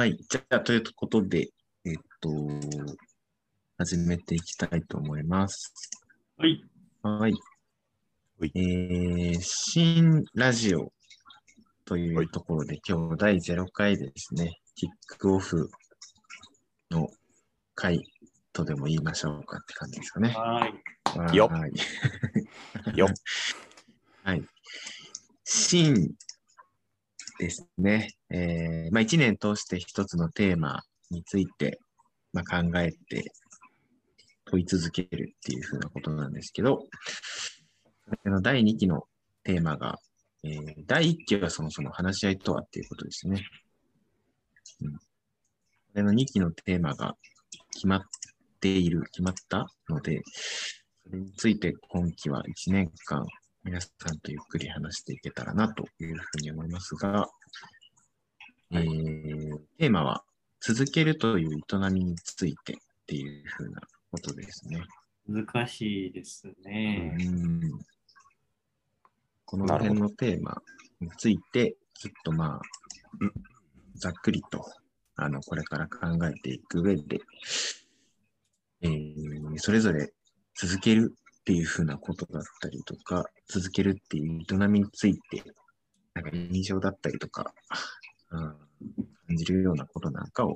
はい。じゃあ、ということで、えっと、始めていきたいと思います。はい。はい。はいえー、新ラジオといはいうところで、今日第0回ですね、キックオフの回とでも言いましょうかって感じですかね。はい。よはい。よ。はい。新ですね。えーまあ、一年通して一つのテーマについて、まあ、考えて問い続けるっていうふうなことなんですけど、の第2期のテーマが、えー第1期はそもそも話し合いとはっていうことですね。うん。それの2期のテーマが決まっている、決まったので、それについて今期は1年間皆さんとゆっくり話していけたらなというふうに思いますが、えーテーマは続けるという営みについてっていうふうなことですね。難しいですね。うんこの辺のテーマについて、ちょっとまあ、ざっくりと、あの、これから考えていく上で、えーそれぞれ続けるっていうふうなことだったりとか、続けるっていう営みについて、なんか印象だったりとか、うん感じるようなことなんかを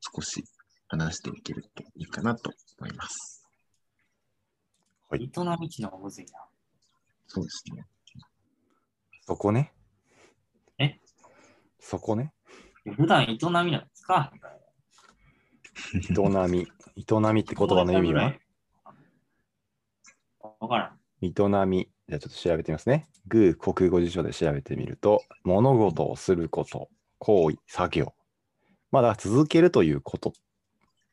少し話していけるといいかなと思います。営み地の方がむずいな。そうですね。そこね。え？そこね。普段営みなんですか？営み。営みって言葉の意味は？わからん。営み。じゃあちょっと調べてみますね。グー国語辞書で調べてみると、物事をすること、行為、作業。まあだ続けるということ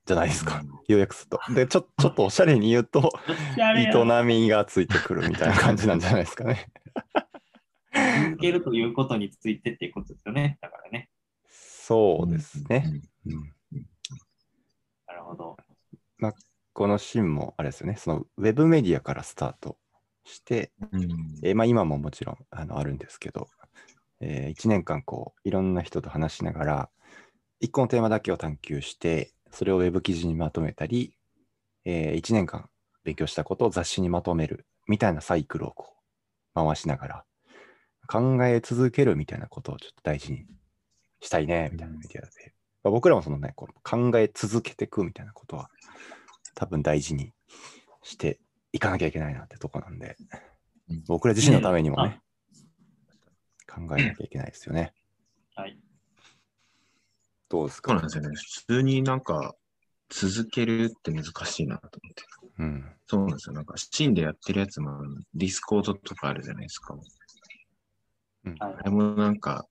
じゃないですか。要約すると。で、ちょちょっとおしゃれに言うと、営みがついてくるみたいな感じなんじゃないですかね。続けるということについてっていうことですよね。だからね。そうですね。うん。うんなるほど。このシーンもあれですよね、そのウェブメディアからスタートして、うん。えーまあ、今ももちろんあのあるんですけど、え1年間こういろんな人と話しながら、1個のテーマだけを探求して、それをウェブ記事にまとめたり、え1年間勉強したことを雑誌にまとめるみたいなサイクルをこう回しながら、考え続けるみたいなことをちょっと大事にしたいねみたいなメディアで、まあ僕らもそのね、こう考え続けていくみたいなことは多分大事にしていかなきゃいけないなってとこなんで、うん僕ら自身のためにもね、考えなきゃいけないですよね。はい。どうですか？そうなんですよね。普通になんか続けるって難しいなと思って。うん。そうなんですよ。なんか、 syn でやってるやつも、 Discord とかあるじゃないですか。うんはいあれもなんか、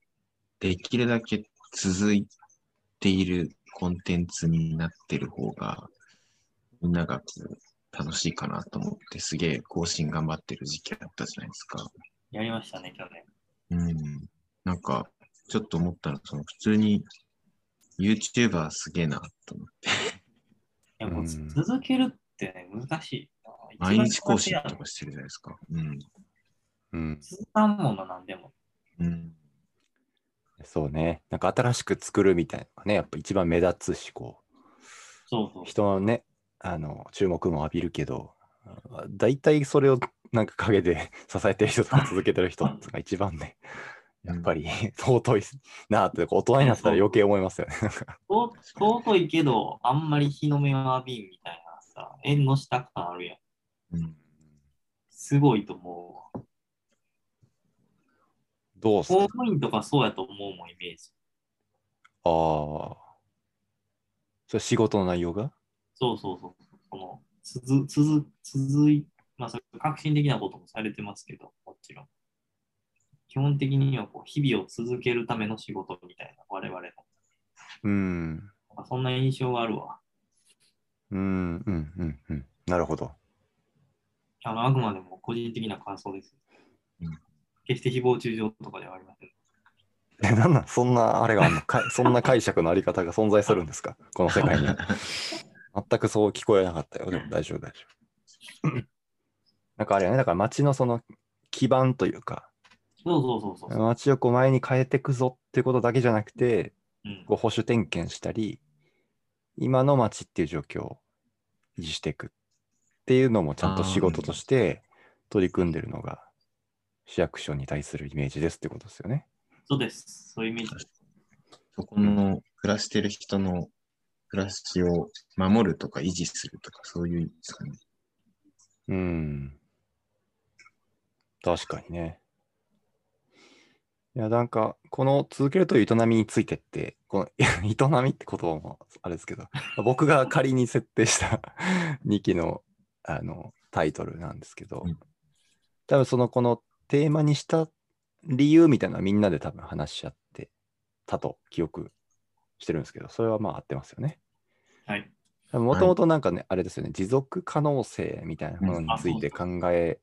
できるだけ続いているコンテンツになってる方が、みんながこう楽しいかなと思って、すげえ更新頑張ってる時期あったじゃないですか。やりましたね、去年。うん。なんか、ちょっと思ったのは、その普通に YouTuber すげえなと思って、いやも続けるってね、難しい。毎日更新とかしてるじゃないですか。うん。うん。続かんものなんでも。うん。そうね。なんか新しく作るみたいなね、やっぱ一番目立つし、こそうそうう、。人のね、あの、注目も浴びるけど、大体それをなんか陰で 支えてる人とか続けてる人が一番ね、やっぱり 尊いなって、大人になったら余計思いますよね。尊いけど、あんまり日の目を浴びんみたいなさ、縁の下感あるやん。うん。すごいと思うわ。どうすか？公務員とかそうやと思うもん、イメージ。ああ。それ仕事の内容が？そうそうそう。その続続続い、まあ、それ革新的なこともされてますけど、もちろん。基本的にはこう日々を続けるための仕事みたいな、我々の。うん。そんな印象があるわ。うん、うん、うん、うん。なるほど。あのあくまでも個人的な感想です。うん決して誹謗中傷とかではありません。え、なんなん？そんなあれがあんの？かそんな解釈のあり方が存在するんですか？この世界には。全くそう聞こえなかったよ。でも大丈夫、大丈夫。なんかあれやね、だから街のその基盤というか、そうそうそうそう。街をこう前に変えていくぞっていうことだけじゃなくて、うんこう保守点検したり、今の街っていう状況を維持していくっていうのもちゃんと仕事として取り組んでるのが市役所に対するイメージですってことですよね。そうです。そういうイメージです。そこの暮らしてる人の暮らしを守るとか維持するとか、そういう意味ですかね。うん。確かにね。いや、なんか、この続けるという営みについてって、この 営みって言葉もあれですけど、僕が仮に設定した 2期のあのタイトルなんですけどうん、多分そのこのテーマにした理由みたいなのはみんなで多分話し合ってたと記憶してるんですけど、それはまあ合ってますよね。はい。もともとなんかね、あれですよね、持続可能性みたいなものについて考え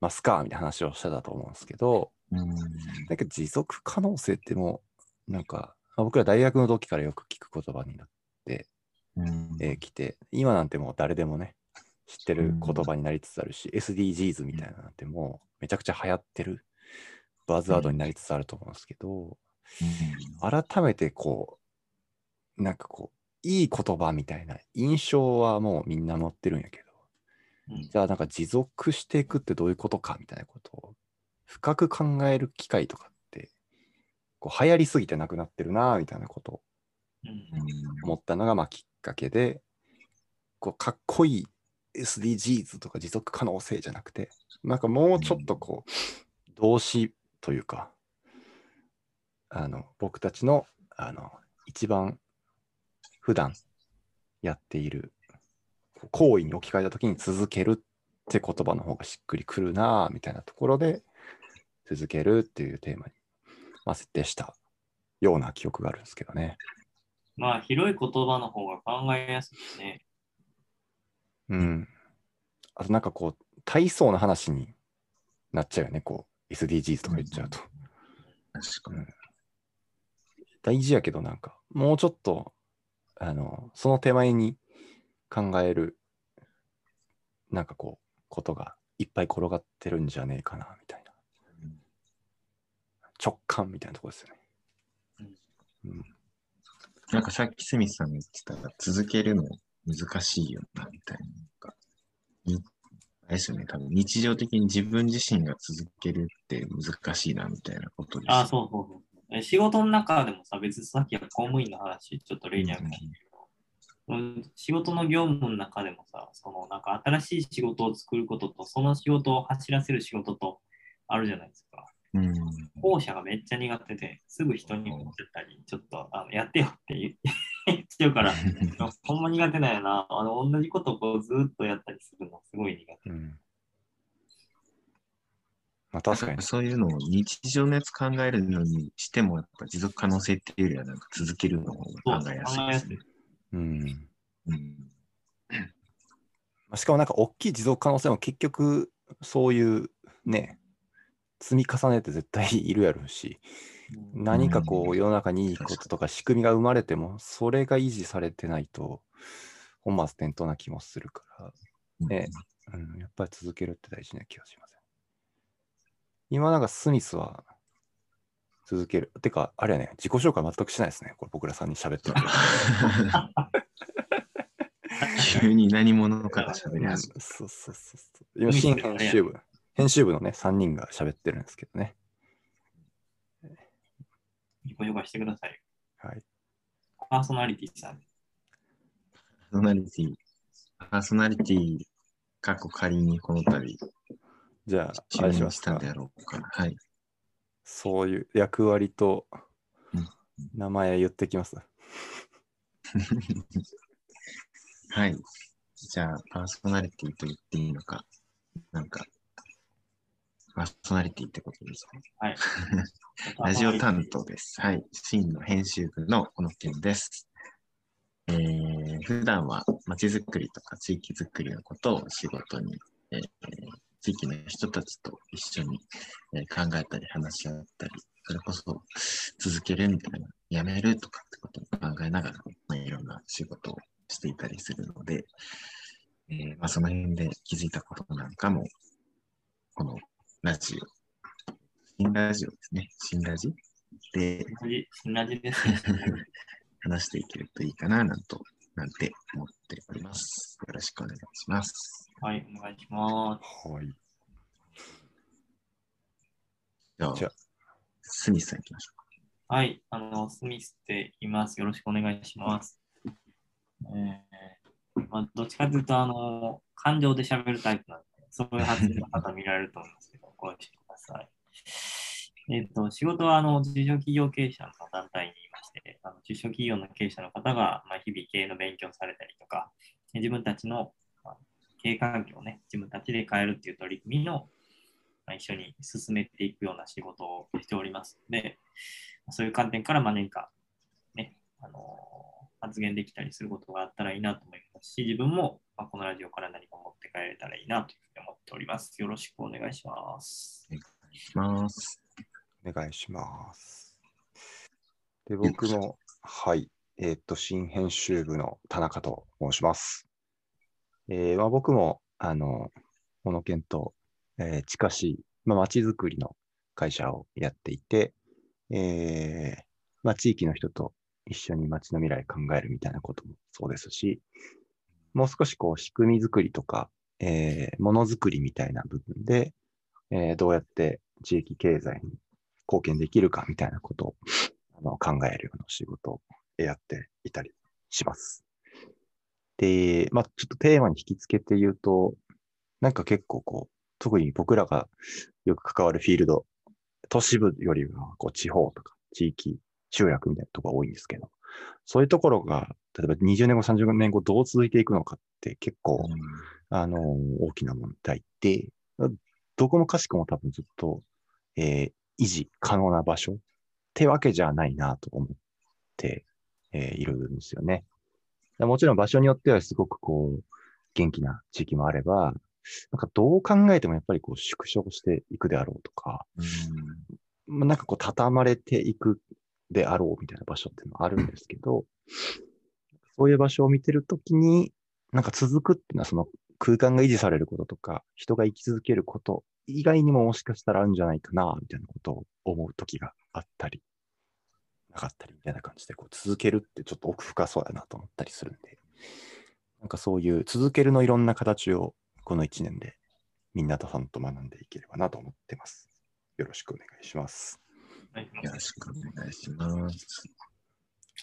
ますかみたいな話をしてたと思うんですけど、うん。なんか持続可能性ってもう、なんか、まあ僕ら大学の時からよく聞く言葉になってうんえーきて、今なんてもう誰でもね、知ってる言葉になりつつあるし、SDGs みたいなのってもうめちゃくちゃ流行ってるバズワードになりつつあると思うんですけど、改めてこう、なんかこう、いい言葉みたいな印象はもうみんな持ってるんやけど、うん。じゃあなんか持続していくってどういうことかみたいなことを深く考える機会とかって、こう流行りすぎてなくなってるなみたいなこと。をうん。思ったのがまあきっかけで、こうかっこいい SDGs とか持続可能性じゃなくて、なんかもうちょっとこう、動詞というか、あの、僕たちの、あの、一番普段やっている行為に置き換えたときに続けるって言葉の方がしっくりくるなみたいなところで、続けるっていうテーマに、まあ、設定したような記憶があるんですけどね。まあ、広い言葉の方が考えやすいね。うん。あとなんかこう、体操の話になっちゃうよね、こう、SDGs とか言っちゃうと。確かに。大事やけど、なんか、もうちょっと、あの、その手前に考える、なんかこう、ことがいっぱい転がってるんじゃねえかな、みたいな。直感みたいなところですよね。うん。なんかさっきスミスさんが言ってた、続けるの難しいよな、みたいな。なんかいあれですよね、多分日常的に自分自身が続けるって難しいな、みたいなことですよね。ああ、そうそうそう。え仕事の中でもさ、別にさっきは公務員の話、ちょっと例に挙げたけど、うん仕事の業務の中でもさ、そのなんか新しい仕事を作ることと、その仕事を走らせる仕事とあるじゃないですか。うん。後者がめっちゃ苦手で、すぐ人に言っちゃったり、ちょっとあのやってよって言言っちゃうから、ほんま苦手なんやな。あの同じことをこうずっとやったりするの、すごい苦手。うん。まあ確かに。そういうのを日常のやつ考えるのにしても、やっぱ持続可能性っていうよりは、なんか続けるの方そうが考えやすいですね。うん。うん。まあしかもなんか大きい持続可能性も結局そういうね積み重ねて絶対いるやろうし何かこう世の中にいいこととか仕組みが生まれてもそれが維持されてないと本末転倒な気もするから、ねうん、やっぱり続けるって大事な気がします今なんかスミスは続けるてかあれやね自己紹介全くしないですねこれ僕ら3人喋ってる急に何者かが喋り始めそうそうそうそう。今、新編集部、編集部のね、3人が喋ってるんですけどね。自己紹介してください。はい。パーソナリティさん。パーソナリティ、パーソナリティ、過去仮にこの度、じゃあ、あ就れしまうか。はい。そういう役割とうん名前言ってきます。はい。じゃあ、パーソナリティと言っていいのか。なんか、パーソナリティってことですね。はい。ラジオ担当です。はい。真の編集部の小野健です。えー、普段は街づくりとか地域づくりのことを仕事に、えー地域の人たちと一緒に、えー考えたり話し合ったり、それこそ続けるみたいな、やめるとかってことを考えながら、まあ、いろんな仕事をしていたりするので、えーまあ、その辺で気づいたことなんかも、このラジオ、新ラジオですね。新ラジ？で同じ、同じですね。話していけるといいかななんと、なんて思っております。よろしくお願いします。はい、お願いします。はい。じゃあ、じゃあスミスさん行きましょはい、あの、スミスって言います。よろしくお願いします。えーまあ、どっちかというと、あの、感情で喋るタイプなんで、そういう発言の方見られると思いますけど、ご安心ください。えっ、と、仕事は、あの、中小企業経営者の団体にして、あの中小企業の経営者の方が、まあ、日々経営の勉強されたりとか、自分たちの、経営環境をね、自分たちで変えるっていう取り組みの、まあ、一緒に進めていくような仕事をしておりますので、そういう観点から、まあ、何か、ね、あの発言できたりすることがあったらいいなと思いますし、自分も、まあ、このラジオから何か持って帰れたらいいなというふうに思っております。よろしくお願いします。う。します。お願いします。で、僕も、はい、えーっと、新編集部の田中と申します。えーまあ、僕も、あの、モノケンと、えー近しい、まあ、街づくりの会社をやっていて、えーまあ、地域の人と一緒に街の未来考えるみたいなこともそうですし、もう少しこう仕組み作りとか、えーものづくりみたいな部分で、えーどうやって地域経済に貢献できるかみたいなことをあの考えるような仕事をやっていたりします。で、まあ、ちょっとテーマに引き付けて言うと、なんか結構こう、特に僕らがよく関わるフィールド、都市部よりはこう地方とか地域、集落みたいなところが多いんですけど、そういうところが、例えば20年後、30年後どう続いていくのかって結構、あの、大きな問題で、どこもかしこも多分ずっと、えー維持可能な場所ってわけじゃないなと思って、えーいるんですよね。もちろん場所によってはすごくこう、元気な地域もあれば、なんかどう考えてもやっぱりこう縮小していくであろうとか、うんまあなんかこう畳まれていくであろうみたいな場所っていうのはあるんですけど、そういう場所を見てるときに、なんか続くっていうのはその空間が維持されることとか、人が生き続けること以外にももしかしたらあるんじゃないかな、みたいなことを思うときがあったり、なかったりみたいな感じで、こう続けるってちょっと奥深そうだなと思ったりするんで、なんかそういう続けるのいろんな形をこの1年でみんなとさんと学んでいければなと思ってます。よろしくお願いします。お願いよろしくお願いします。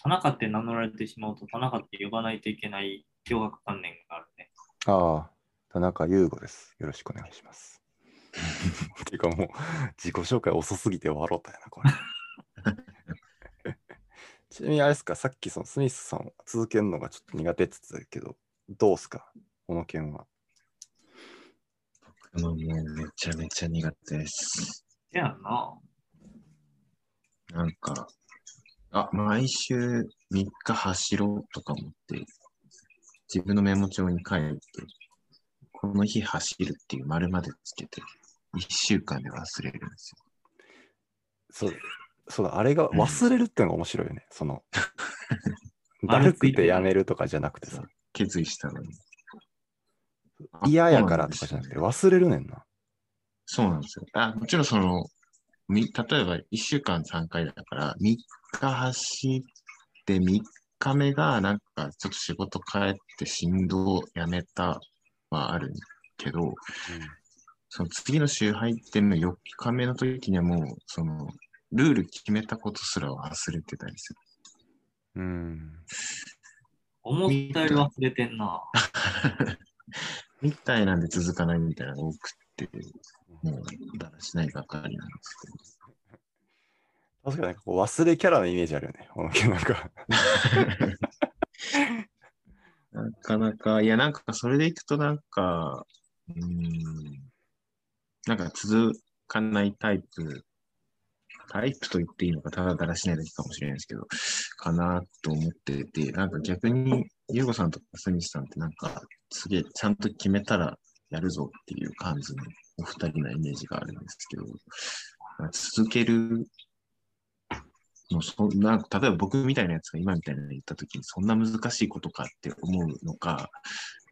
田中って名乗られてしまうと、田中って呼ばないといけない驚愕観念があるね。ああ、田中優吾です。よろしくお願いします。ていうかもう、自己紹介遅すぎて終わろうたやな、これ。ちなみにあれですか、さっきそのスミスさんは続けるのがちょっと苦手って言ってたけど、どうすかこの件は。僕ももうめちゃめちゃ苦手です。せやんな。なんか、あ、毎週3日走ろうとか思って、自分のメモ帳に書いて、この日走るっていう丸までつけて、1週間で忘れるんですよ。そう、そうだ、あれが忘れるってのが面白いよね。その、だ丸るくてやめるとかじゃなくてさ、決意したのに。あ嫌やからとかじゃなくて忘れるねんな。そうなんですよ。あもちろんその、み例えば1週間3回だから、3日走って3日目がなんかちょっと仕事帰って振動やめたはあるけど、その次の週入っての4日目の時にはもう、その、ルール決めたことすら忘れてたりする。うん。思ったより忘れてんな。みたいなんで続かないみたいなのが多くて、もう、だらしないばかりなんですけど。確かになんかこう忘れキャラのイメージあるよね。この件なんか。なかなか、いや、なんかそれでいくとなんか、うーん、なんか続かないタイプ、タイプと言っていいのか、ただだらしないだけかもしれないですけど、かなと思ってて、なんか逆に、ゆうごさんとかスミスさんってなんか、すげえ、ちゃんと決めたらやるぞっていう感じのお二人のイメージがあるんですけど、続けるもうそんな、例えば僕みたいなやつが今みたいなの言ったときに、そんな難しいことかって思うのか、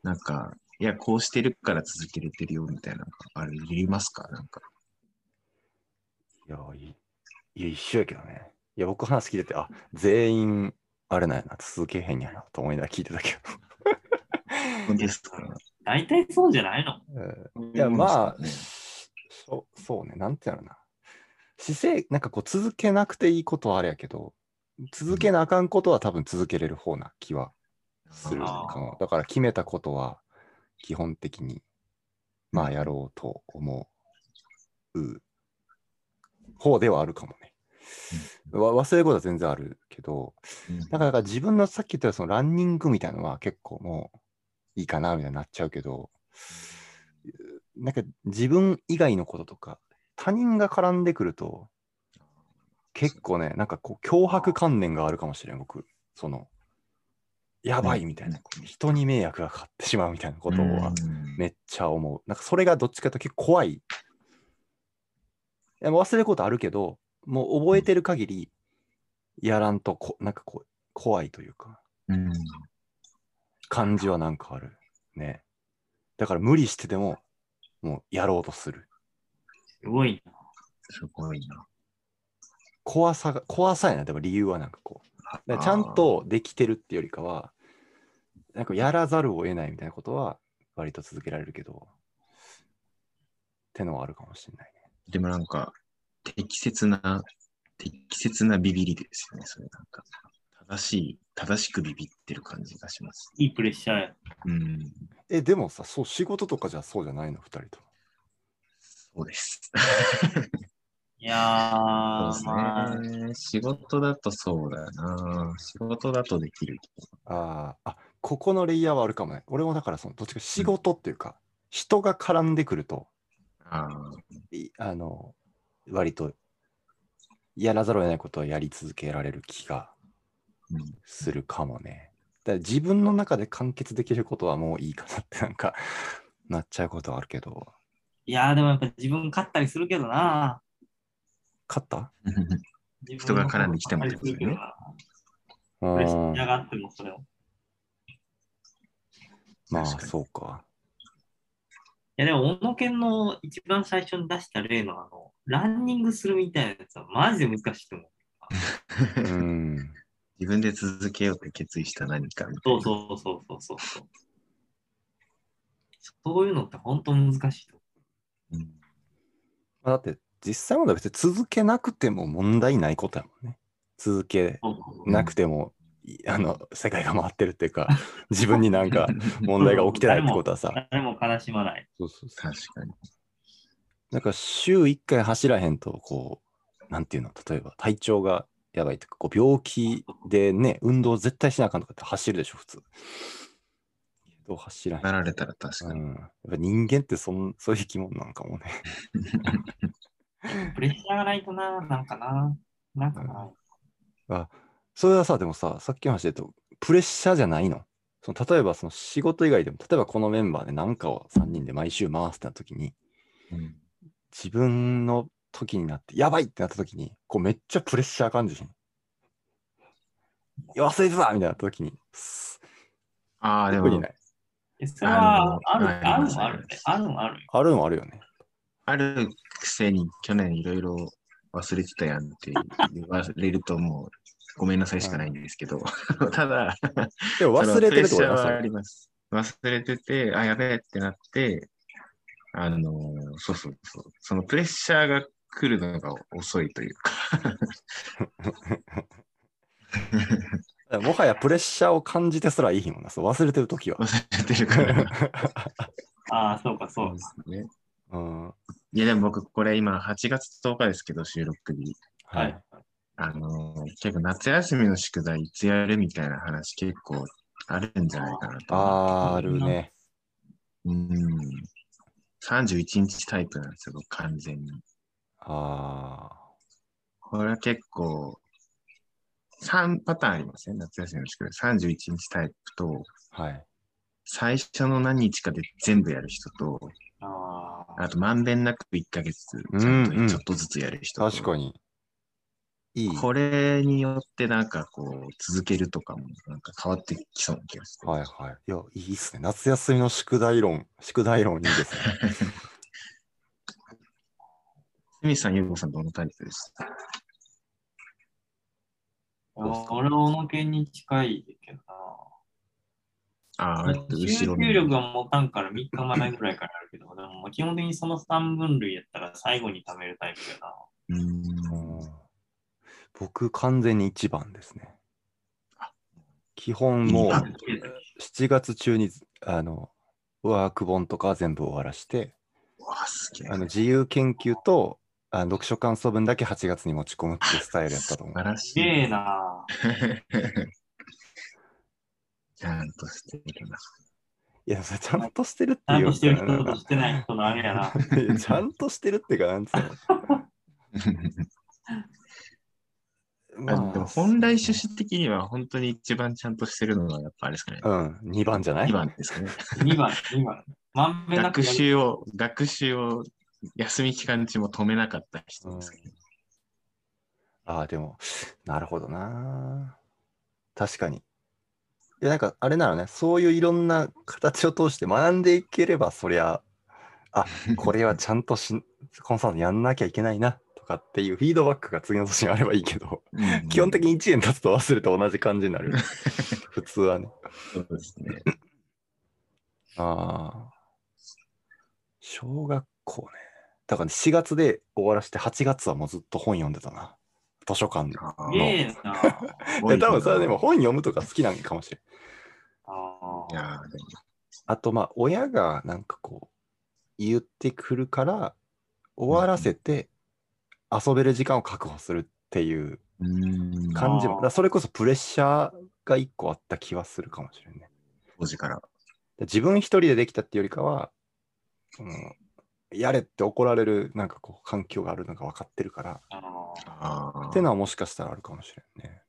なんか、いや、こうしてるから続けれてるよみたいなあれ、言いますか？なんか。いや、いや一緒やけどね。いや、僕話聞いてて、あ、全員、あれなんやな、続けへんやなと思いながら聞いてたけ本当ですか？大体そうじゃないのど。うんいや、まあ、ねそうそうね、なんていうのな。姿勢、なんかこう、続けなくていいことはあれやけど、続けなあかんことは多分続けれる方な気はするかも。だから決めたことは、基本的に、まあ、やろうと思う方ではあるかもね。わ忘れることは全然あるけど、うんだからだから自分のさっき言ったそのランニングみたいなのは結構もういいかなみたいになっちゃうけど、なんか自分以外のこととか、他人が絡んでくると、結構ね、なんかこう脅迫観念があるかもしれん、僕。その、やばいみたいな、人に迷惑がかかってしまうみたいなことはうんめっちゃ思う。なんかそれがどっちかというと結構怖い。いやもう忘れることあるけど、もう覚えてる限り、やらんとこ、なんかこう、怖いというか、うん感じはなんかある。ね。だから無理してでも、もうやろうとする。すごいな。すごいな。怖さが、怖さやな、でも理由はなんかこう。ちゃんとできてるってよりかは、なんかやらざるを得ないみたいなことは、割と続けられるけど、ってのはあるかもしれないね。でもなんか、適切な、適切なビビりですよね、それなんか。正しい、正しくビビってる感じがします。いいプレッシャーや。うん、え、でもさ、そう、仕事とかじゃそうじゃないの、二人とも。そうです。いやー、そうまあ、ですね。仕事だとそうだな。仕事だとできる。あーあ、ここのレイヤーはあるかもね。俺もだから、その、どっちか仕事っていうか、人が絡んでくると、ああ、の、割と、やらざるを得ないことはやり続けられる気がうん。するかもね。だから自分の中で完結できることはもういいかなってなんかなっちゃうことはあるけど、いやー、でもやっぱ自分勝ったりするけどな。勝った？自人が絡んできてもってことね勝ったりするけどなうプレッシんャーがあってもそれを。まあそうか。いやでも、小野犬の一番最初に出した例のあの、ランニングするみたいなやつはマジで難しいと思う。うん。自分で続けようって決意した何かみたいな。そうそうそうそうそうそう。そういうのって本当難しいと思うんまあだって実際まだ別に続けなくても問題ないことやもんね。続けう。なくても、いあの世界が回ってるっていうか、自分になんか 問題が起きてないってことはさ、誰も悲しまない。そうそう。確かに。なんか週1回走らへんと、こう、なんていうの、例えば体調がやばいとか、こう病気でね、運動絶対しなあかんとかって走るでしょ、普通。けど走らへん。なられたら確かに。うん、やっぱ人間ってそん そういう生き物なのかもね。プレッシャーがないとな、なんかな。なんかな。あそれはさ、でもさ、さっきの話で言うと、プレッシャーじゃないのその例えばその仕事以外でも、例えばこのメンバーで何かを3人で毎週回すってなった時に、うん自分の時になって、やばいってなった時に、こうめっちゃプレッシャー感じひん。いや忘れてたみたいにな時に、すああ、でもな、い。えそれはある、あるあるね。あるもあるよ。あるのあるよね。あるくせに去年いろいろ忘れてたやんって言われるともうごめんなさいしかないんですけど、ただ、でも忘れてるってことそのプレッシャーはあります。忘れてて、あ、やべえってなって、あのーそうそうそう、そのプレッシャーが来るのが遅いというか、もはやプレッシャーを感じてすらいいもんな。そう忘れてる時は。忘れてるから。ああ、そうか、そうでか。すね。うん。いや、でも僕、これ今8月10日ですけど、収録日。ははいい。。あのー結構夏休みの宿題いつやるみたいな話結構あるんじゃないかなと。あーあるね。うん。31日タイプなんですよ、僕完全に。あこれは結構、3パターンありますね、夏休みの宿題。31日タイプと、あ。はい。最初の何日かで全部やる人と、ああ。あとまんべんなく1ヶ月、ちちょっとずつやる人と。確かに。いい。これによってなんかこう、続けるとかもなんか変わってきそうな気がして。はいはい。いや、いいっすね。夏休みの宿題論、宿題論いいですね。清水さん、ゆうごさん、どのタイプです？か俺は小野県に近いけどああ、な。後集ろに。中力が持たんから3日前ぐらいからあるけど、でも基本的にその3分類やったら最後に貯めるタイプやな。うーん。うん僕、完全に1番ですね。基本もうあ7月中にあのワーク本とかは全部終わらして。あの自由研究とあ読書感想文だけ8月に持ち込むっていうスタイルやったと思う素晴。らしすげい。えな。ちゃんとしてるな。いや、それちゃんとしてるってちゃいうんとしてる人かとしてない人のあれやな。ちゃんとしてるっていうか、なんつうの。あでも本来趣旨的には本当に一番ちゃんとしてるのはやっぱあれですかね。うん、2番じゃない？2番ですかね。2番、2番。まんべんなく学習を、学習を休み期間中も止めなかった人ですけど。ああ、でも、なるほどな。確かに。いや、なんか、あれなのね、そういういろんな形を通して学んでいければ、そりゃ、あ、これはちゃんとし、コンサートやんなきゃいけないな、とかっていうフィードバックが次の年にあればいいけど、うん基本的に1年経つと忘れて同じ感じになる。普通はね。そうですね。ああ。小学校ね。だから、ね、4月で終わらして8月はもうずっと本読んでたな。図書館で。あすげえな。いや、多分それはでも本読むとか好きなのかもしれん。ああと、まあ、親がなんかこう、言ってくるから、終わらせて遊べる時間を確保するっていう感じも、だそれこそプレッシャーが一個あった気はするかもしれんね。当時から。自分一人でできたっていうよりかは、うん、やれって怒られるなんかこう環境があるのが分かってるから、っていうのはもしかしたらあるかもしれんね。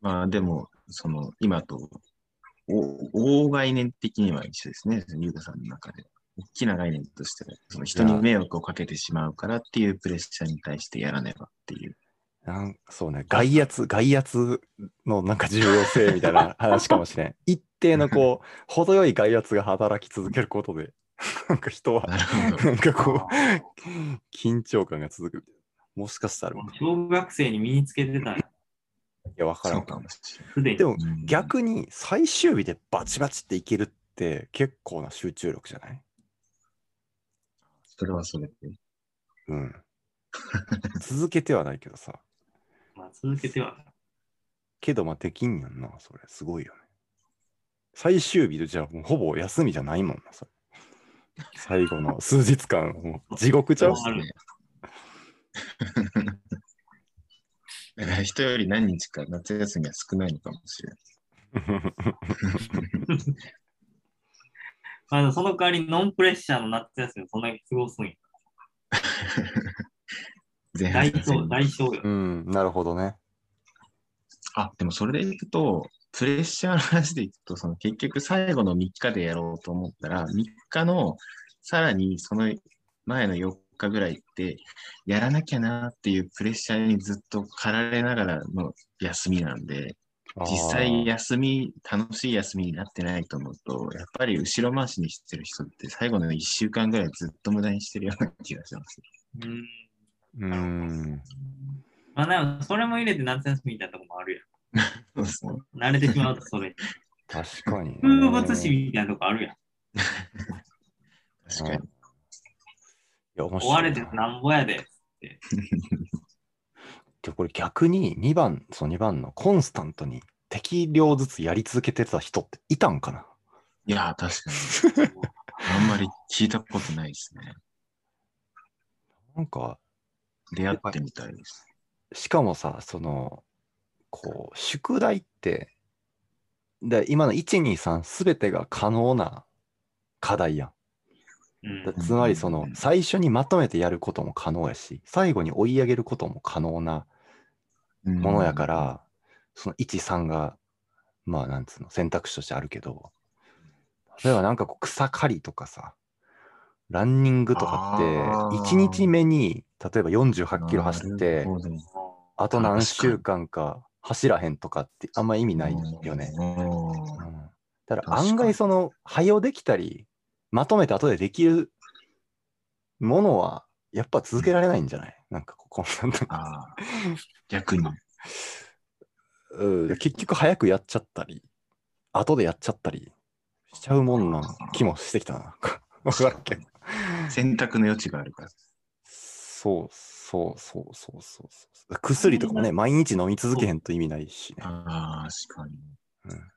まあでも、その今とお大概念的には一緒ですね、ゆうかさんの中で。大きな概念としては、その人に迷惑をかけてしまうからっていうプレッシャーに対してやらねばっていう。なんそうね、外圧、外圧のなんか重要性みたいな 話かもしれん。一定のこう、程よい外圧が働き続けることで、なんか人は、な。なんかこあう、緊張感が続く。もしかしたら、い小学生に身につけてたんや。や、わからんかもしれない。すでも、うん逆に最終日でバチバチっていけるって結構な集中力じゃない？それはそれで。うん。続けてはないけどさ。まあ、続けてはない。けど、まあ、できんやんな、それ。すごいよね。最終日で、じゃあもうほぼ休みじゃないもんな、それ。最後の数日間、もう地獄ちゃう 人より何日か夏休みは少ないのかもしれない。まあ、その代わりノンプレッシャーの夏休みをそんなに過ごすんや。前半大小、大小よ。うん、なるほどね。あ、でもそれでいくと、プレッシャーの話でいくと、その結局最後の3日でやろうと思ったら、3日のさらにその前の4日ぐらいって、やらなきゃなっていうプレッシャーにずっと駆られながらの休みなんで、実際休み、楽しい休みになってないと思うと、やっぱり後ろ回しにしてる人って最後の1週間ぐらいずっと無駄にしてるような気がします。うん。うーん。まあ、なんかそれも入れて夏休みみたいなとこもある そうですね。やん。慣れてしまうとそれに。確かに、ね。風物詩みたいなとこあるやん。確かに。いや、面白いな。追われてなんぼやで。でこれ逆に2番、その2番のコンスタントに適量ずつやり続けてた人っていたんかな？いや、確かに。あんまり聞いたことないですね。なんか、出会ってみたいです。しかもさ、その、こう、宿題って、で今の1、2、3すべてが可能な課題やん。うんだつまりその最初にまとめてやることも可能やし最後に追い上げることも可能なものやから、その1、3がまあなんつうの選択肢としてあるけど例えばなんかこう草刈りとかさランニングとかってあー。1日目に例えば48キロ走ってあと何週間か走らへんとかってあんま意味ないよね。だから案外その早できたりまとめて後でできるものはやっぱ続けられないんじゃない？なんかここうなん逆に。うん、結局早くやっちゃったり、後でやっちゃったりしちゃうもんな気もしてきたな。わからんけど。選択の余地があるから。そうそうそうそうそうそう。薬とかもね、毎日飲み続けへんと意味ないしね。ああ、確かに。うん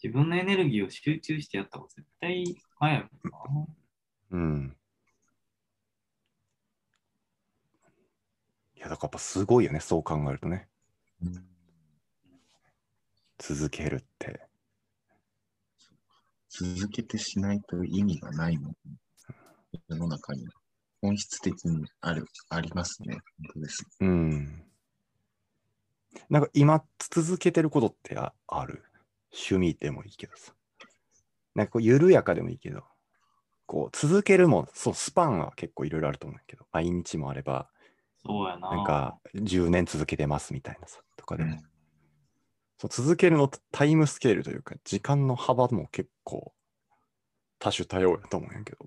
自分のエネルギーを集中してやった方が絶対早いもんな。うん。いや、だからやっぱすごいよね、そう考えるとね。続けるって。続けてしないと意味がないもん。世の中に。本質的にある、ありますね。本当です。うん。なんか今続けてることってあある？趣味でもいいけどさ。なんかこう緩やかでもいいけど、こう続けるも、そう、スパンは結構いろいろあると思うけど、毎日もあれば、そうやな。なんか10年続けてますみたいなさ、とかでも。うんそう続けるのタイムスケールというか、時間の幅も結構多種多様やと思うんやけど。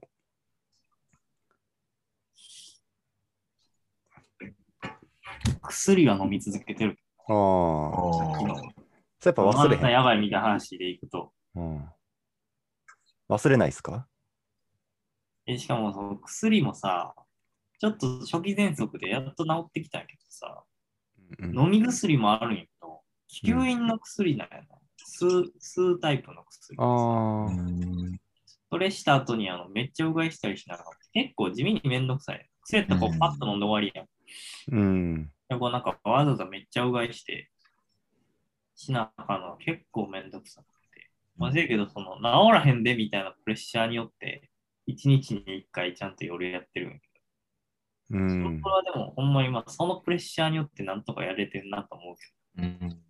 薬は飲み続けてる。ああ、そうやっぱ忘れへん。やばいみたいな話でいくと。うん、忘れないっすか？えしかもその薬もさ、ちょっと初期喘息でやっと治ってきたんやけどさ、うん飲み薬もあるんやけど、吸引の薬なんやな。吸う吸うタイプの薬。ああ、うんそれした後にあのめっちゃうがいしたりしながら、結構地味にめんどくさい。薬やったらこうんうパッと飲んで終わりやん。うん。でこうなんかわざわざめっちゃうがいして、しなあかんのは結構めんどくさくて。まあ、せやけど、その治らへんでみたいなプレッシャーによって、一日に一回ちゃんと夜やってるんやけうど、んそれはでもほんまにまあそのプレッシャーによってなんとかやれてんなと思うけうん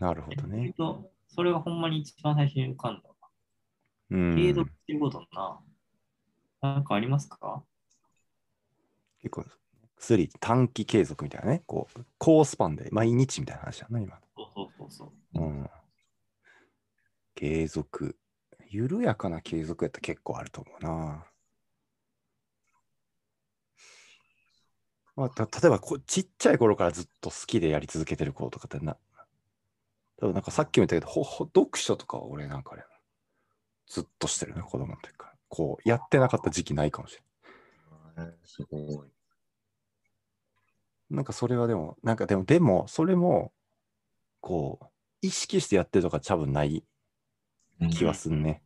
なるほどど、ね。とそれがほんまに一番最初に浮かんだわ。うん。継続っていうことな。なんかありますか？結構、薬、短期継続みたいなね。こう、高スパンで毎日みたいな話だな、今。そうそうそうそう。うん。継続。緩やかな継続やったら結構あると思うな。まあ、た例えばこう、ちっちゃい頃からずっと好きでやり続けてる子とかってな、多分なんかさっきも言ったけど、ほほ読書とかは俺なんかあれやなずっとしてるね、子供の時から。こう、やってなかった時期ないかもしれない。すごい。なんかそれはでも、なんかでも、でも、それも、こう、意識してやってるとか多分ない気はするね。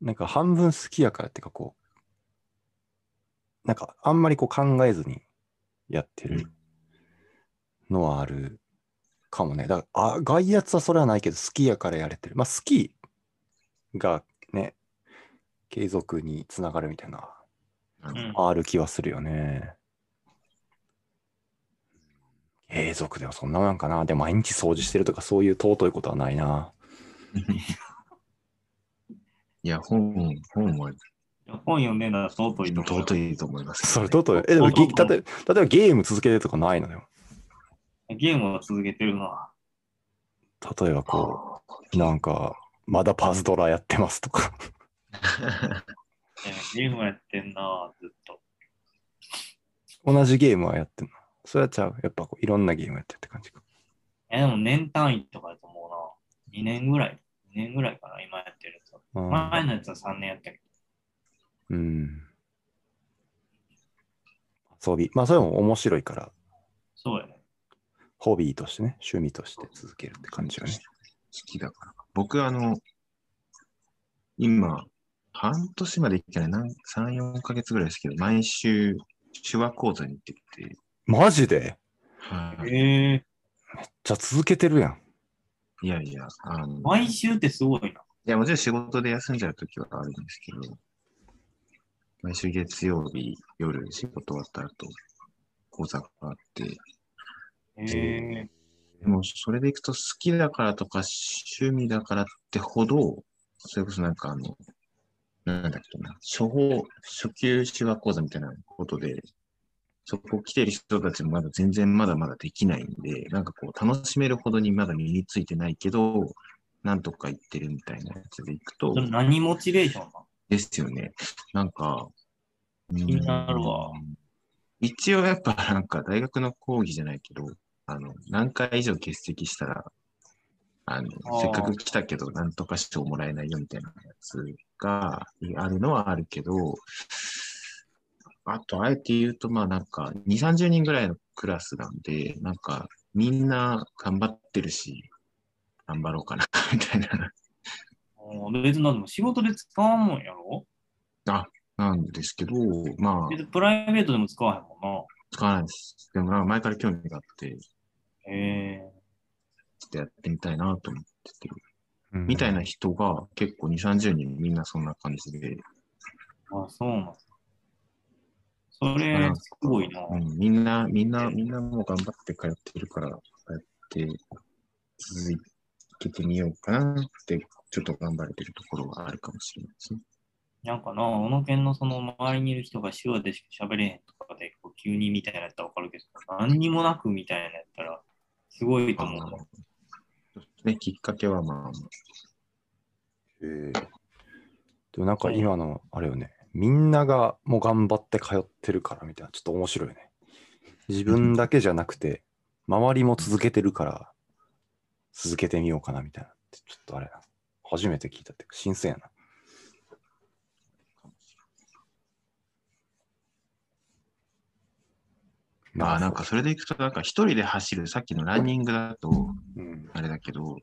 なんか半分好きやからっていうかこう、なんかあんまりこう考えずにやってるのはあるかもね。だから、あ、外圧はそれはないけど好きやからやれてる。まあ好きがね、継続につながるみたいな、ある気はするよね。継続ではそんなもんかな。でも毎日掃除してるとかそういう尊いことはないな。いや、本、本は本読んでんなら尊いと思う。尊いと思います、それ尊い。え、でもぎ例え例えばゲーム続けてるとかないのよ。ゲームを続けてるのは。例えばこう、なんか、まだパズドラやってますとか。えゲームやってんな、ずっと。同じゲームはやってんの。それはちゃう？やっぱこういろんなゲームやってるって感じか。え、でも年単位とかだと思うな。2年ぐらい。2年ぐらいかな、今やってるやつは。うん前のやつは3年やったけうん。遊び。まあそれも面白いから、ど。そうやね。ホビーとしてね、趣味として続けるって感じよね。好きだから。僕、あの、今、半年まで行ってない、なん3、4ヶ月ぐらいですけど、毎週、手話講座に行ってきて、マジで？はいええじゃあ続けてるやん。いやいや、あの、い毎週ってすごいな。や、もちろん仕事で休んじゃうときはあるんですけど、毎週月曜日夜仕事終わった後、講座があって、ええでもそれでいくと好きだからとか趣味だからってほど、それこそなんかあの、なんだっけな、初歩、初級手話講座みたいなことで、そこ来てる人たちもまだ全然まだまだできないんで、なんかこう楽しめるほどにまだ身についてないけど、なんとか言ってるみたいなやつでいくと。何モチベーションなの？ですよね。なんか、気になるわ。一応やっぱなんか大学の講義じゃないけど、あの、何回以上欠席したら、あのせっかく来たけど、なんとか賞もらえないよみたいなやつがあるのはあるけど、あと、あえて言うと、まあなんか、2、30人ぐらいのクラスなんで、なんか、みんな頑張ってるし、頑張ろうかな、みたいな、別になんでも仕事で使わんもんやろ？なんですけど、まあ、別にプライベートでも使わへんも使わないです。でもなんか前から興味があって、んな。へちょっとやってみたいなと思ってて、うんみたいな人が結構2、30人みんなそんな感じで、えあ、そうなんだ。それ、すごいな。うん、みんな、みんな、みんなもう頑張って通ってるから、こうやって続けてみようかなって、ちょっと頑張れてるところがあるかもしれないですね。なんかな、小野県のその周りにいる人が手話でしか喋れへんとかで、こう急にみたいなやったらわかるけど、何にもなくみたいなやったら、すごいと思う。ね、きっかけはまあ、へえでもなんか今の、あれよね、みんながもう頑張って通ってるからみたいな、ちょっと面白いよね。自分だけじゃなくて、周りも続けてるから、続けてみようかなみたいなって、ちょっとあれな。初めて聞いたって新鮮やな。まあなんかそれでいくと、なんか一人で走る、さっきのランニングだと、うん、あれだけど、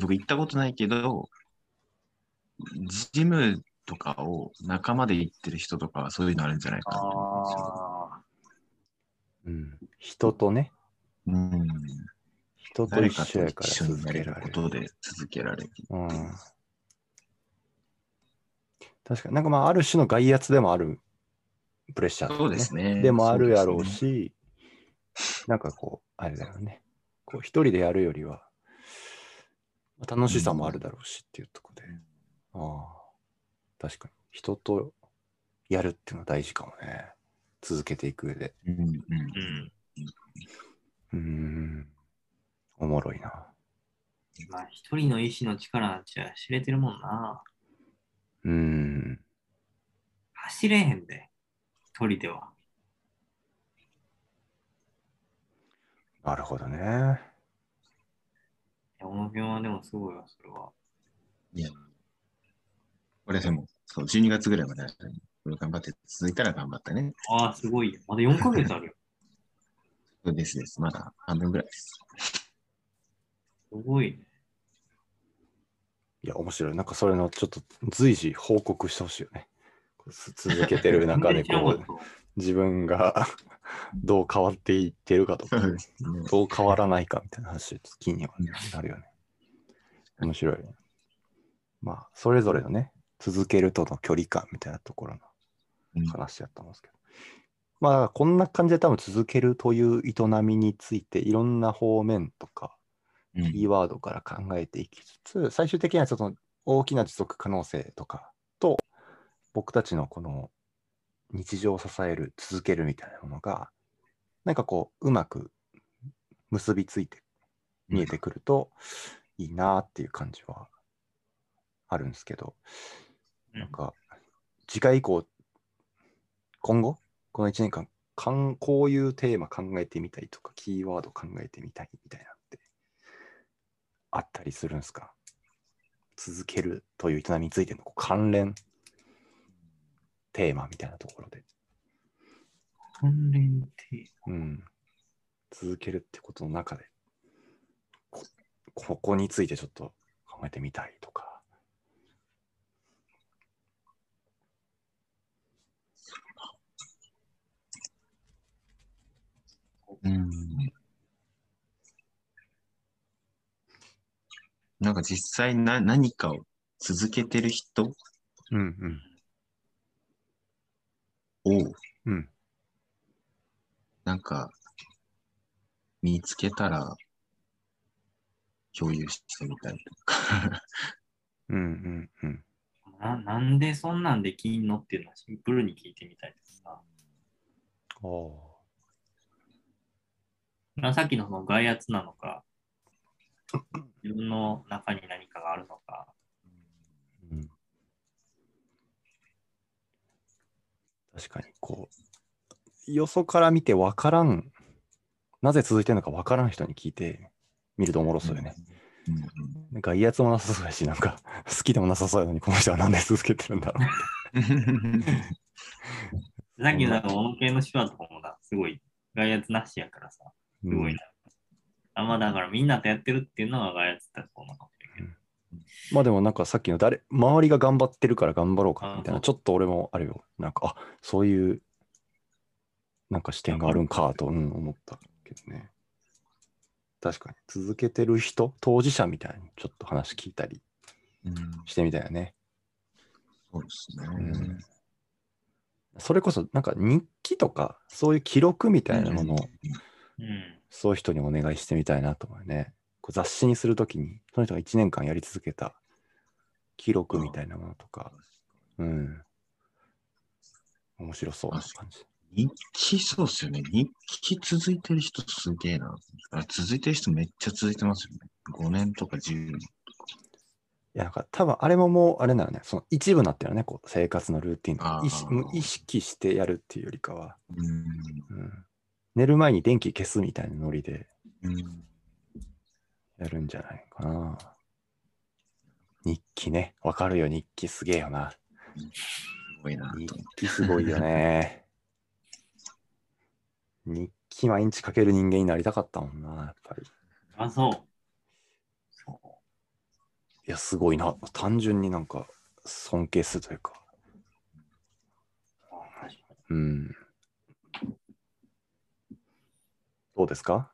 僕行ったことないけど、ジムとかを仲間で行ってる人とかはそういうのあるんじゃないかなと思うんですよ。あうん。人とね、うん。人と一緒やから一緒に続なれる。ことで続けられる。うん。確かになんかまあ、ある種の外圧でもあるプレッシャー、そうですね。でもあるやろうそうね。し、なんかこう、あれだよね。こう、一人でやるよりは、まあ楽しさもあるだろうしっていうところで。ああ、確かに。人とやるっていうのは大事かもね。続けていく上で。うんうんーうん。おもろいな。まあ、一人の意志の力なんちゃ知れてるもんな。うーん。走れへんで、一人では。なるほどね。小野県はでもすごいわ、それは。いや、これでも、そう、12月ぐらいまでこれ頑張って続いたら頑張ったね。ああ、すごいよ。まだ4ヶ月あるよ。そうですです。まだ半分ぐらいです。すごいね。いや、面白い。なんかそれのちょっと随時報告してほしいよね。続けてる 中でこう自分が どう変わっていってるかとか。どう変わらないかみたいな話、気にはなるよね。面白い。まあ、それぞれのね、続けるとの距離感みたいなところうんの話やったんですけど。まあ、こんな感じで多分続けるという営みについて、いろんな方面とか、うんキーワードから考えていきつつ、最終的にはちょっと大きな持続可能性とかと、僕たちのこの日常を支える、続けるみたいなものが、なんかこう、うまく結びついて見えてくるといいなっていう感じはあるんですけど、うん。なんか、次回以降、今後、この1年間、かんこういうテーマ考えてみたいとか、キーワード考えてみたいみたいなあったりするんですか？続けるという営みについてのこう関連テーマみたいなところで、関連テうん、続けるってことの中でこ、ここについてちょっと考えてみたいとか。うんなんか実際な何かを続けてる人うんをうん。うん。なんか見つけたら共有してみたいとか。うんうんうん。ななんでそんなんできんのっていうのはシンプルに聞いてみたいですな。おまあさっきのその外圧なのか、自分の中に何かがあるのか、うん、確かにこうよそから見て分からんなぜ続いてるのか分からん人に聞いて見るとおもろそうよね。うんうんなんかいいやつもなさそうやし、なんか 好きでもなさそうやのに、この人はなんで続けてるんだろう。さっきのなんか、小野系の手話とかもな、すごい、外圧なしやからさ、すごいな。あまあだからみんなとやってるっていうのが外圧ってそうな。まあでもなんかさっきの誰、周りが頑張ってるから頑張ろうかみたいな、あちょっと俺もあるよ。なんか、あそういう、なんか視点があるんかと、うん、思ったけどね。確かに、続けてる人、当事者みたいにちょっと話聞いたりうんしてみたいよね。そうですね。うんそれこそ、なんか日記とか、そういう記録みたいなものを、うん。そういう人にお願いしてみたいなと思うよね。こう雑誌にするときに、その人が1年間やり続けた記録みたいなものとか、うん。面白そうな感じ。日記そうっすよね。日記続いてる人すげえな。あ続いてる人めっちゃ続いてますよね。5年とか10年。いや、なんか多分あれももう、あれなのね、その一部になってるよね、こう生活のルーティン意識してやるっていうよりかは、うん。うん、寝る前に電気消すみたいなノリでうん。やるんじゃないかな。日記ね、わかるよ、日記すげえよな。すごいな日。記すごいよね。日記毎日書ける人間になりたかったもんな、やっぱり。あ、そう。そう。いや、すごいな。単純になんか尊敬するというか。うん。どうですか？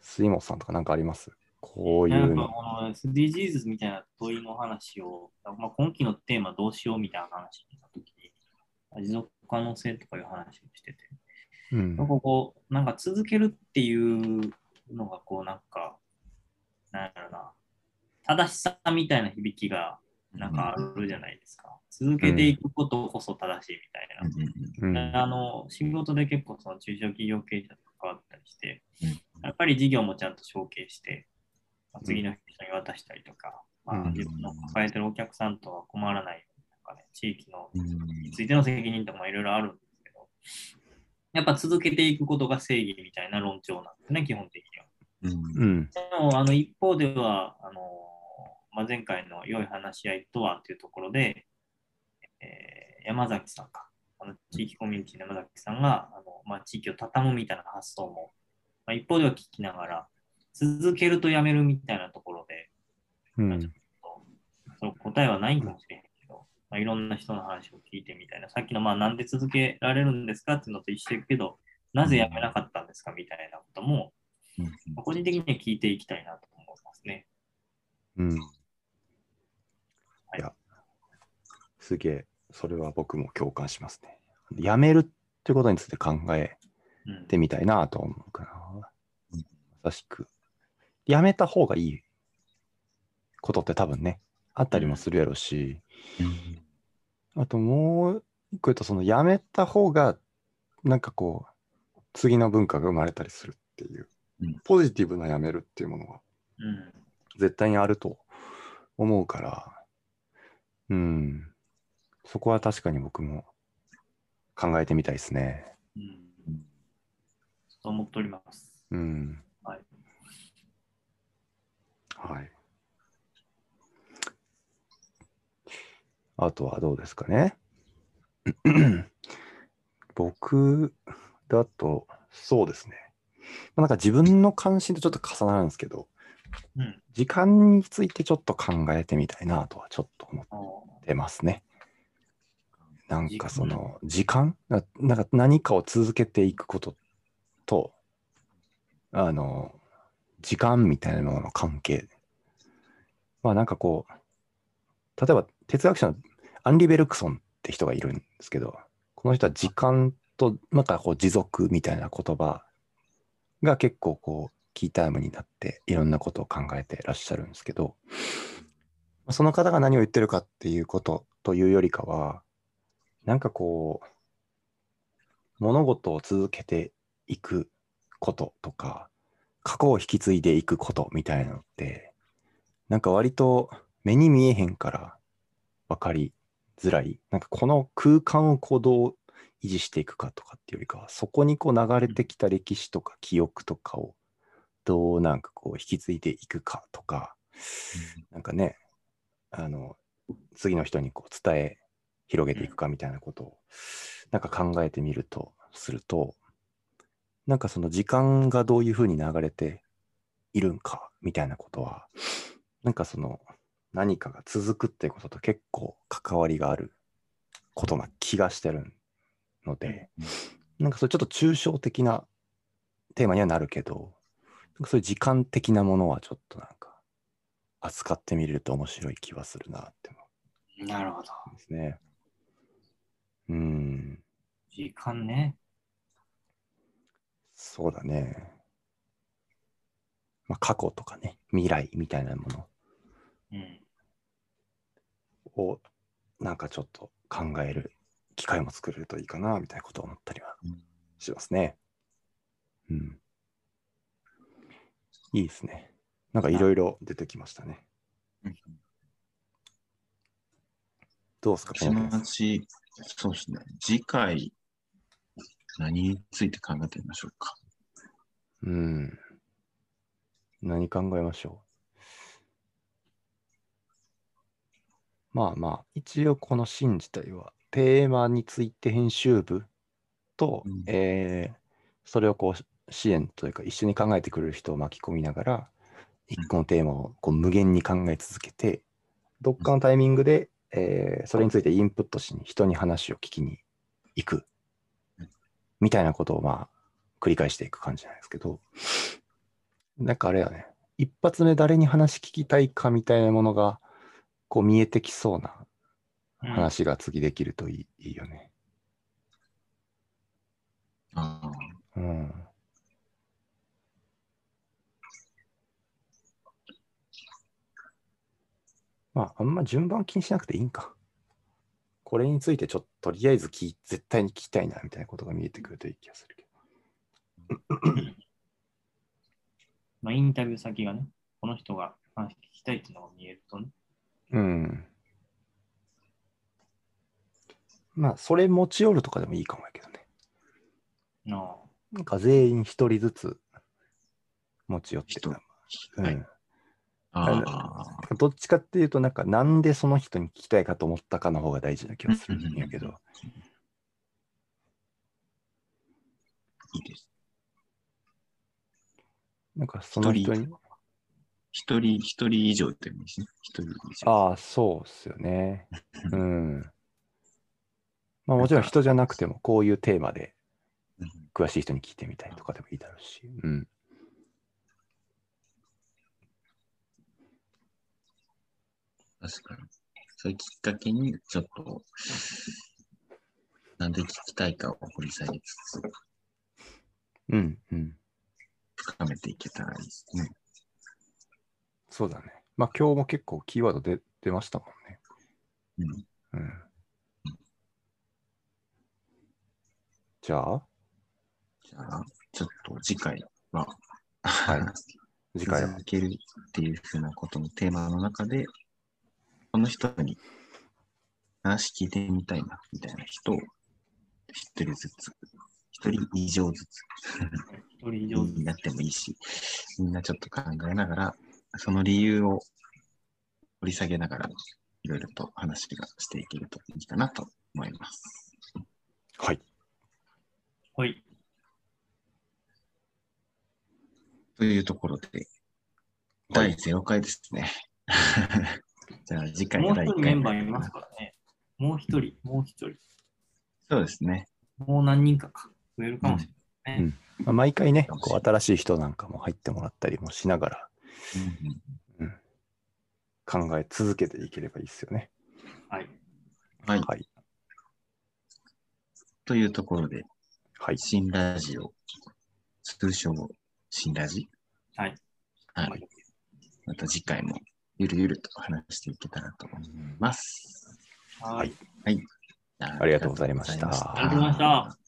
杉本さんとかなんかあります？こういなんかうの。この SDGs みたいな問いの話を、まあ、今期のテーマどうしようみたいな話になったときに、持続可能性とかいう話をしてて、うんなんかこう、なんか続けるっていうのが、こうなんか、なんやろな、正しさみたいな響きがなんかあるじゃないですか。続けていくことこそ正しいみたいな。うん。うん。あの仕事で結構その中小企業経営者と関わったりして、うん。やっぱり事業もちゃんと承継して、まあ次の人に渡したりとか、まあ、うん。自分の抱えてるお客さんとは困らないとかね、地域のうん。についての責任とかもいろいろあるんですけど、やっぱ続けていくことが正義みたいな論調なんですね、基本的には。うん。うん。でも、あの一方では、あのまあ、前回の良い話し合いとはというところで、えー山崎さんか、あの地域コミュニティの山崎さんが、あのまあ、地域を畳むみたいな発想も、まあ、一方では聞きながら、続けるとやめるみたいなところで、うん。その答えはないんかもしれへんけど、まあ、いろんな人の話を聞いてみたいな、さっきのまあなんで続けられるんですかっていうのと一緒だけど、なぜやめなかったんですかみたいなことも、うんまあ個人的には聞いていきたいなと思いますね。うん。いはいや、すげえ、それは僕も共感しますね。やめるってことについて考えうんてみたいなと思うかなうん。まさしく。やめた方がいいことって多分ね、あったりもするやろし、あともう一個言うと、そのやめた方が、なんかこう、次の文化が生まれたりするっていううん、ポジティブなやめるっていうものがうん絶対にあると思うから、うん、そこは確かに僕も考えてみたいですね。うんそう思っております。うん。はい。はい。あとはどうですかね。僕だと、そうですね。まあなんか自分の関心とちょっと重なるんですけど、うん。時間についてちょっと考えてみたいなとはちょっと思あってますね。なんかその時間？ななんか何かを続けていくことと、あの、時間みたいなものの関係。まあなんかこう、例えば哲学者のアンリ・ベルクソンって人がいるんですけど、この人は時間となんかこう持続みたいな言葉が結構こうキータイムになっていろんなことを考えてらっしゃるんですけど、その方が何を言ってるかっていうことというよりかは、なんかこう、物事を続けていくこととか、過去を引き継いでいくことみたいなのって、なんか割と目に見えへんから分かりづらい。なんかこの空間をこうどう維持していくかとかっていうよりかは、そこにこう流れてきた歴史とか記憶とかをどうなんかこう引き継いでいくかとか、なんかね、あの、次の人にこう伝え、広げていくかみたいなことを、なんか考えてみると、すると、なんかその時間がどういうふうに流れているんかみたいなことは、なんかその何かが続くっていうことと結構関わりがあることな気がしてるので、なんかそれちょっと抽象的なテーマにはなるけど、なんかそういう時間的なものはちょっとなんか扱ってみると面白い気はするなって思なるほど。うんですね。うん、時間ね。そうだね。まあ、過去とかね、未来みたいなものうん。をなんかちょっと考える機会も作れるといいかなみたいなことを思ったりはうんしますね。うん。いいですね。なんかいろいろ出てきましたね。うんどうですか、そペンケンさんのうち、そうですね。次回、何について考えてみましょうか。うん。何考えましょう。まあまあ、一応このシーン自体は、テーマについて編集部と、うんえーそれをこう支援というか、一緒に考えてくれる人を巻き込みながら、一個のテーマをこう無限に考え続けて、どっかのタイミングで、えーそれについてインプットしに、人に話を聞きに行くうん、みたいなことをまあ、繰り返していく感じなんですけど、なんかあれやね、一発目誰に話聞きたいかみたいなものが、こう見えてきそうなうん話が次できるといい,、いいよね。ああうん。まあ、あんま順番気にしなくていいんか。これについてちょっととりあえず聞い絶対に聞きたいなみたいなことが見えてくるといい気がするけまあ、インタビュー先がね、この人が話聞きたいっていうのが見えるとね。ど。うん。まあ、それ持ち寄るとかでもいいかもやけどね。ななんか全員一人ずつ持ち寄って一人うんはいああ。どっちかっていうと、なんか、なんでその人に聞きたいかと思ったかの方が大事な気がするんやけど。いいです。なんか、その人に。一人、一人以上でもいいですね。一人以上。ああ、そうっすよね。うん。まあ、もちろん人じゃなくても、こういうテーマでうん詳しい人に聞いてみたいとかでもいいだろうし。うん。確かに。そういうきっかけに、ちょっと、なんで聞きたいかを掘り下げつつ、うん、うん。深めていけたらいいですね。そうだね。まあ、今日も結構キーワードで出ましたもんね。うん。うん。じゃあ、じゃあ、ちょっと次回は、はい次回は続。けるっていうふうなことのテーマの中で、この人に話聞いてみたいな、みたいな人を一人ずつ、一人以上ずつ一人以上になってもいいし、みんなちょっと考えながら、その理由を掘り下げながら、いろいろと話がしていけるといいかなと思います。はい。はい。というところで、第0回ですね。じゃあ次回もう第1回一人メンバーいますからね。もう一人、もう一人。そうですね。もう何人かか増えるかもしれない。うんまあ、毎回ね、こう新しい人なんかも入ってもらったりもしながら考え続けていければいいですよね。はい。はい。はい。というところで、はい。新ラジオ、通称新ラジ？はい。はい。はいまた次回もゆるゆると話していけたらと思います。はい。はい。ありがとうございましたありがとうございありがとうございました。